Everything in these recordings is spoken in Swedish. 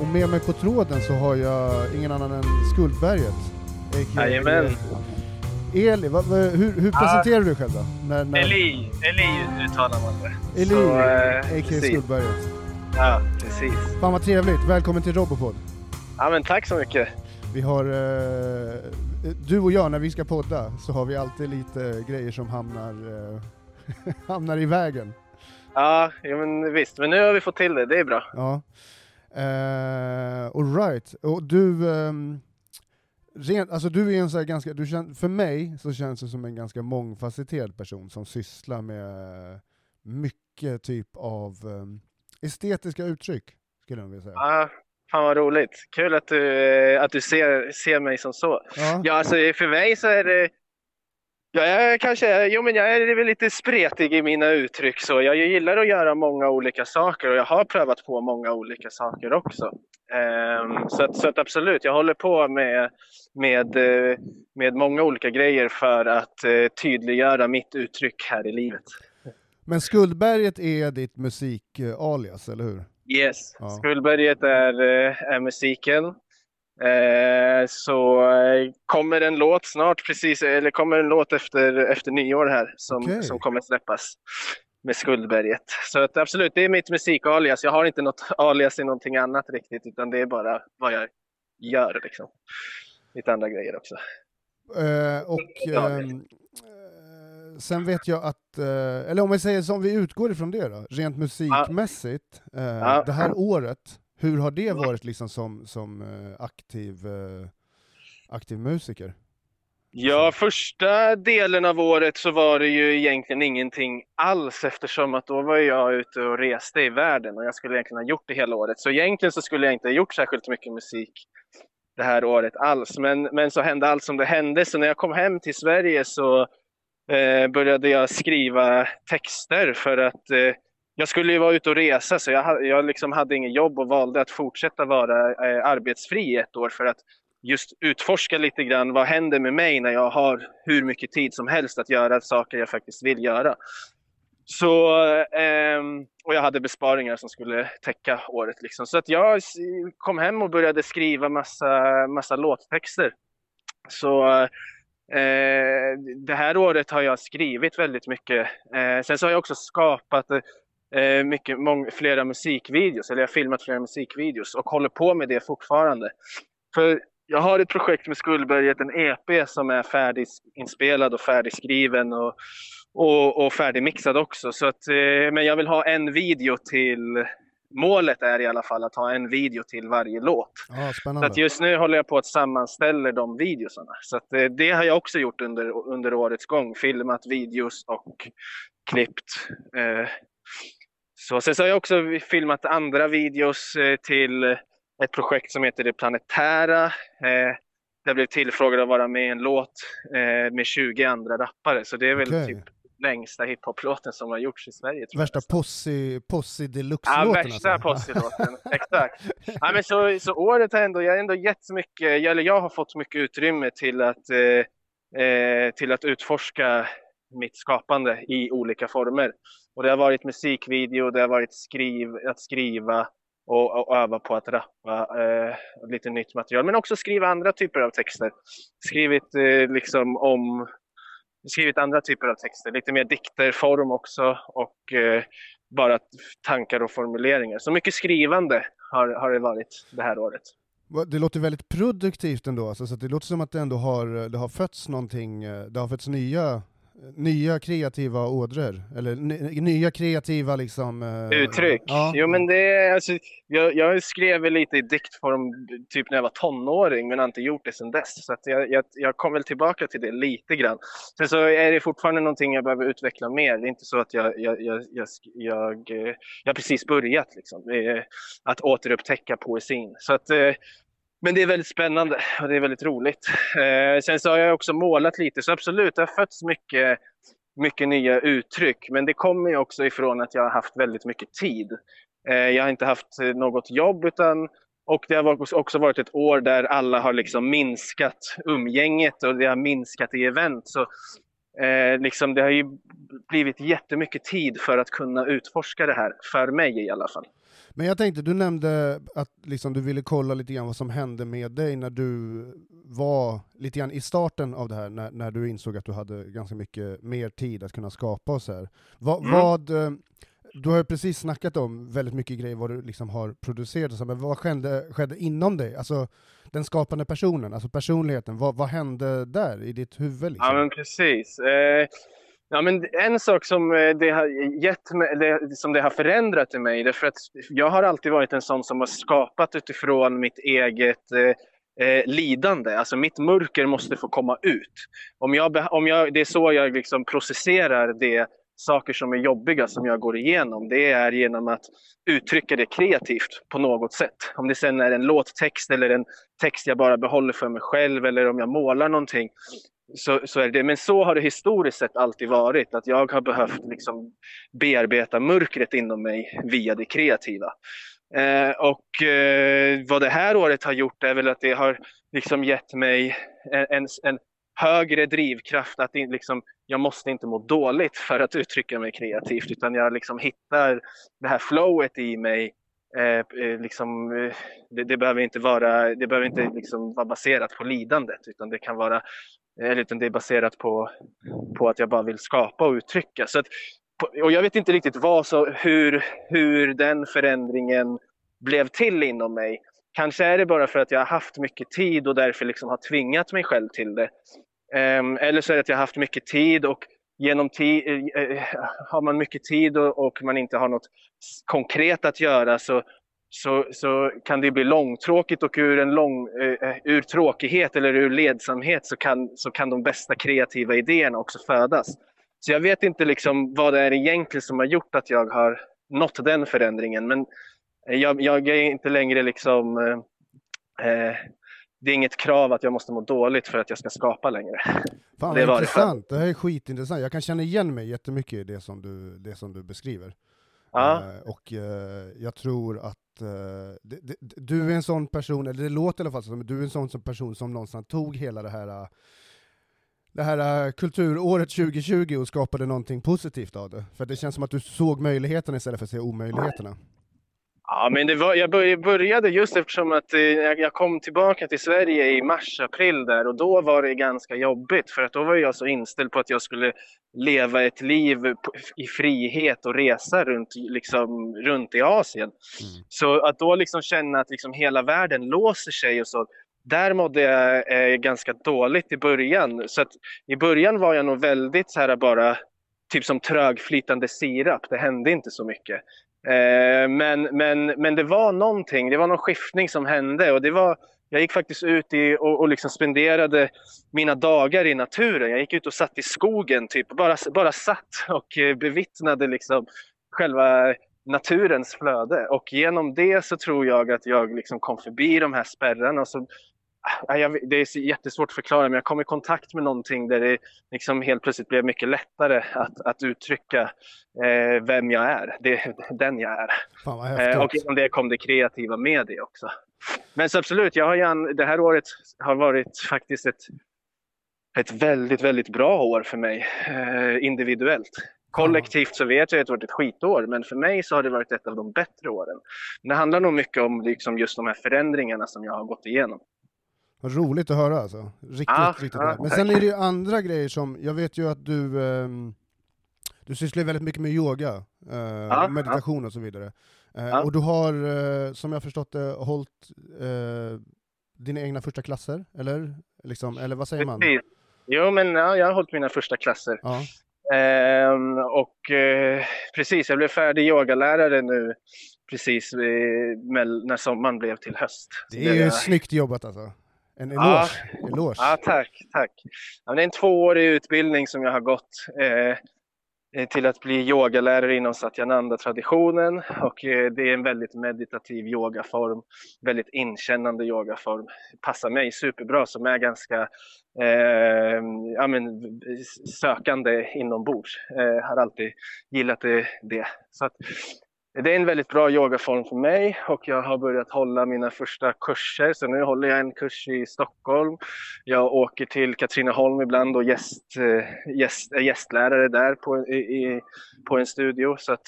och med mig på tråden så har jag ingen annan än Skuldberget. Jajamän. Eli, va, hur, hur presenterar du dig själv då? När, när... Eli, Eli uttalar man det. Eli, Så, eh, a.k.a. Skuldberget. Ja, precis. Fan vad trevligt, välkommen till Robopod. Ja, men tack så mycket. Vi har, eh, du och jag när vi ska podda så har vi alltid lite grejer som hamnar, eh, hamnar i vägen. Ja, ja, men visst. Men nu har vi fått till det. Det är bra. Ja. Eh, all right. Och du, ehm, rent, alltså du är en så ganska, du känn, för mig så känns det som en ganska mångfacetterad person som sysslar med mycket typ av ehm, estetiska uttryck, skulle jag vilja säga. Ja, fan vad roligt. Kul att du, eh, att du ser, ser mig som så. Ja. Ja, alltså för mig så är det... Jag är kanske, jo men jag är väl lite spretig i mina uttryck så. Jag gillar att göra många olika saker och jag har prövat på många olika saker också. Ehm, så, att, så att absolut, jag håller på med, med, eh, med många olika grejer för att eh, tydliggöra mitt uttryck här i livet. Men Skuldberget är ditt musikalias, eller hur? Yes, Ja. Skuldberget är, eh, är musiken. Eh, så eh, kommer en låt snart, precis, eller kommer en låt efter, efter nyår här som, Okej. som kommer släppas med Skuldberget. Så att, absolut, det är mitt musikalias. Jag har inte något alias i någonting annat riktigt, utan det är bara vad jag gör liksom. Lite andra grejer också. Eh, och Ja. ehm, eh, sen vet jag att, eh, eller om vi säger som vi utgår ifrån det då, rent musikmässigt, eh, Ja. det här året, hur har det varit liksom som, som eh, aktiv, eh, aktiv musiker? Ja, första delen av året så var det ju egentligen ingenting alls eftersom att då var jag ute och reste i världen och jag skulle egentligen ha gjort det hela året. Så egentligen så skulle jag inte ha gjort särskilt mycket musik det här året alls. Men, men så hände allt som det hände. Så när jag kom hem till Sverige så eh, började jag skriva texter för att eh, jag skulle ju vara ute och resa så jag, jag liksom hade inget jobb och valde att fortsätta vara eh, arbetsfri i ett år för att just utforska lite grann vad händer med mig när jag har hur mycket tid som helst att göra saker jag faktiskt vill göra. Så, eh, och jag hade besparingar som skulle täcka året. Liksom. Så att jag kom hem och började skriva massa, massa låttexter. Så eh, det här året har jag skrivit väldigt mycket. Eh, sen så har jag också skapat eh, eh, mycket, mång, flera musikvideos, eller jag har filmat flera musikvideos och håller på med det fortfarande. För jag har ett projekt med Skuldberget, en EP som är färdiginspelad och färdigskriven och, och, och färdigmixad också. Så att, eh, men jag vill ha en video till, målet är i alla fall att ha en video till varje låt. Ja, Så att just nu håller jag på att sammanställa de videosarna. Så att eh, det har jag också gjort under, under årets gång. Filmat videos och klippt. Eh, så sen så har jag också filmat andra videos eh, till ett projekt som heter Det Planetära. Eh, jag blev tillfrågad att vara med i en låt eh, med 20 andra rappare. Så det är väl Okej. typ längsta hiphop-låten som har gjorts i Sverige. Värsta. Posse, posse Ja, deluxe-låten värsta alltså. Possi-låten. Exakt. Ja, men så, så året har ändå, jag har ändå gett så mycket, eller jag har fått mycket utrymme till att, eh, eh, till att utforska mitt skapande i olika former. Och det har varit musikvideo, det har varit skriv, att skriva och, och öva på att rappa eh, lite nytt material. Men också skriva andra typer av texter. Skrivit eh, liksom om skrivit andra typer av texter, lite mer dikterform också och eh, bara tankar och formuleringar. Så mycket skrivande har, har det varit det här året. Det låter väldigt produktivt ändå, alltså, så det låter som att det ändå har, det har fötts någonting, eh, det har fötts nya, nya kreativa ådror, eller ny, nya kreativa liksom... eh, Uttryck. Ja. Jo, men det är, alltså, jag, jag skrev lite i diktform typ när jag var tonåring men har inte gjort det sedan dess. Så att jag, jag, jag kom väl tillbaka till det lite grann. Sen så är det fortfarande någonting jag behöver utveckla mer. Det är inte så att jag, jag, jag, jag, jag, eh, jag har precis börjat liksom, att återupptäcka poesin. Så att, eh, men det är väldigt spännande och det är väldigt roligt. Eh, sen så har jag också målat lite, så absolut, det har fötts mycket, mycket nya uttryck. Men det kommer ju också ifrån att jag har haft väldigt mycket tid. Eh, jag har inte haft något jobb utan och det har också varit ett år där alla har liksom minskat umgänget och det har minskat i event. Så eh, liksom det har ju blivit jättemycket tid för att kunna utforska det här, för mig i alla fall. Men jag tänkte, du nämnde att liksom, du ville kolla lite grann vad som hände med dig när du var lite grann i starten av det här, när, när du insåg att du hade ganska mycket mer tid att kunna skapa och så här. Va, mm. Vad, eh, du har ju precis snackat om väldigt mycket grejer, vad du liksom har producerat, och så, men vad skedde, skedde inom dig? Alltså den skapande personen, alltså personligheten, vad, vad hände där i ditt huvud? Liksom? Ja men precis. Eh, ja, men en sak som eh, det har gett mig, det, som det har förändrat i mig, det är för att jag har alltid varit en sån som har skapat utifrån mitt eget eh, eh, lidande. Alltså mitt mörker måste få komma ut. Om jag, om jag, det är så jag liksom processerar det saker som är jobbiga som jag går igenom, det är genom att uttrycka det kreativt på något sätt. Om det sen är en låttext eller en text jag bara behåller för mig själv eller om jag målar någonting. Så, så är det. Men så har det historiskt sett alltid varit, att jag har behövt liksom bearbeta mörkret inom mig via det kreativa. Eh, och eh, vad det här året har gjort är väl att det har liksom gett mig en, en, en högre drivkraft att liksom, jag måste inte må dåligt för att uttrycka mig kreativt utan jag liksom hittar det här flowet i mig. Eh, eh liksom, eh, det, det, behöver inte vara, det behöver inte liksom vara baserat på lidandet utan det kan vara eh, eller utan det är baserat på, på att jag bara vill skapa och uttrycka. Så att, och jag vet inte riktigt vad, så, hur, hur den förändringen blev till inom mig. Kanske är det bara för att jag har haft mycket tid och därför liksom har tvingat mig själv till det. Ehm, eller så är det att jag har haft mycket tid och genom ti eh, eh, har man mycket tid och, och, man inte har något konkret att göra så, så, så kan det bli långtråkigt och ur, en lång, uh, ur tråkighet eller ur ledsamhet så kan, så kan de bästa kreativa idéerna också födas. Så jag vet inte liksom vad det är egentligen som har gjort att jag har nått den förändringen men jag, jag är inte längre liksom uh, det är inget krav att jag måste må dåligt för att jag ska skapa längre. Fan, det, var intressant. Det, det här är skitintressant. Jag kan känna igen mig jättemycket i det som du, det som du beskriver. Ja. Uh, och uh, jag tror att uh, det, det, du är en sån person, eller det låter i alla fall som du är en sån person som någonstans tog hela det här det här kulturåret 2020 och skapade någonting positivt av det. För det känns som att du såg möjligheterna istället för att se omöjligheterna. Ja, men det var, jag började just eftersom att eh, jag kom tillbaka till Sverige i mars, april där och då var det ganska jobbigt för att då var jag så inställd på att jag skulle leva ett liv i frihet och resa runt, liksom, runt i Asien. Mm. Så att då liksom känna att liksom hela världen låser sig och så, där mådde jag eh, ganska dåligt i början. Så att i början var jag nog väldigt så här bara typ som trögflytande sirap. Det hände inte så mycket. Eh, men, men, men det var någonting, det var någon skiftning som hände och det var, jag gick faktiskt ut i, och, och liksom spenderade mina dagar i naturen. Jag gick ut och satt i skogen, typ, bara, bara satt och eh, bevittnade liksom själva naturens flöde. Och genom det så tror jag att jag liksom kom förbi de här spärrarna och så jag, det är jättesvårt att förklara, men jag kom i kontakt med någonting där det liksom helt plötsligt blev mycket lättare att, att uttrycka eh, vem jag är, det, den jag är. Eh, och genom det kom det kreativa med det också. Men så absolut, jag har gärna, det här året har varit faktiskt ett, ett väldigt, väldigt bra år för mig eh, individuellt. Kollektivt så vet jag att det har varit ett skitår, men för mig så har det varit ett av de bättre åren. Det handlar nog mycket om liksom just de här förändringarna som jag har gått igenom. Vad roligt att höra alltså. Riktigt, ja, riktigt bra. Men sen är det ju andra grejer som, jag vet ju att du, eh, du sysslar väldigt mycket med yoga, eh, ja, meditation och så vidare. Eh, och du har, eh, som jag förstått det, hållit eh, dina egna första klasser, eller? Liksom, eller vad säger man? Jo, men ja, jag har hållit mina första klasser. Ehm, och eh, precis, jag blev färdig yogalärare nu precis när sommaren blev till höst. Det är ju jag... snyggt jobbat alltså. En eloge. Ja, eloge. ja tack. tack. Ja, det är en tvåårig utbildning som jag har gått eh, till att bli yogalärare inom Satyananda-traditionen och eh, det är en väldigt meditativ yogaform, väldigt inkännande yogaform. Passar mig superbra som är ganska eh, ja, men, sökande inombords. Eh, har alltid gillat det. det. Så att, det är en väldigt bra yogaform för mig och jag har börjat hålla mina första kurser. Så nu håller jag en kurs i Stockholm. Jag åker till Katrineholm ibland och gäst, eh, gäst, är gästlärare där på, i, på en studio. Så att,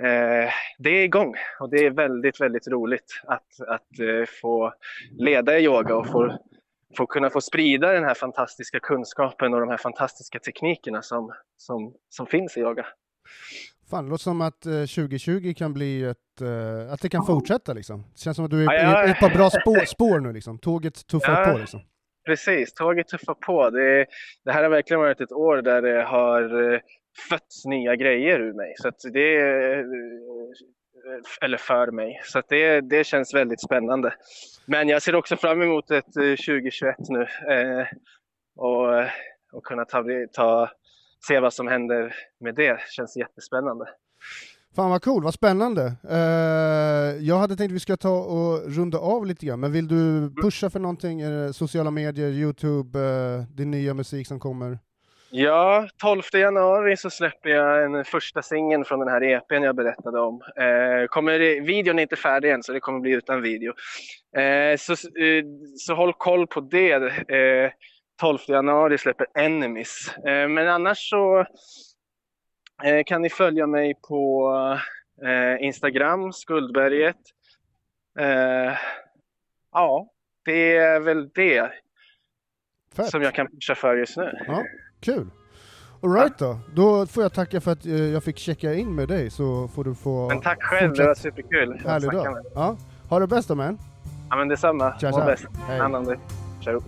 eh, det är igång och det är väldigt, väldigt roligt att, att eh, få leda i yoga och få, få kunna få sprida den här fantastiska kunskapen och de här fantastiska teknikerna som, som, som finns i yoga. Fan, det låter som att eh, 2020 kan bli ett, eh, att det kan fortsätta liksom. Det känns som att du är ja, ja. ett par bra spår, spår, nu liksom. Tåget tuffar ja, på liksom. Precis, tåget tuffar på. Det, det, här har verkligen varit ett år där det har eh, fötts nya grejer ur mig. Så det, eh, eller för mig. Så det, det känns väldigt spännande. Men jag ser också fram emot ett 2021 eh, nu. Eh, och, och kunna ta, ta se vad som händer med det känns jättespännande. Fan vad cool, vad spännande. Uh, jag hade tänkt att vi ska ta och runda av lite grann, men vill du pusha för någonting? sociala medier, Youtube, uh, din nya musik som kommer? Ja, 12 januari så släpper jag en första singeln från den här EPn jag berättade om. Uh, kommer, videon är inte färdig än så det kommer bli utan video. så, så håll koll på det. 12 januari släpper Enemies. Eh, men annars så eh, kan ni följa mig på eh, Instagram, Skuldberget. Ja, det är väl det Fett. som jag kan pusha för just nu. Ja, kul. Alright då, då får jag tacka för att jag fick checka in med dig så får du få Men tack själv, fortsätt. det var superkul. Härlig dag. Ja. Ha det bäst då man. Ja men detsamma. Tja, tja. Bäst. Hand om dig. Ciao.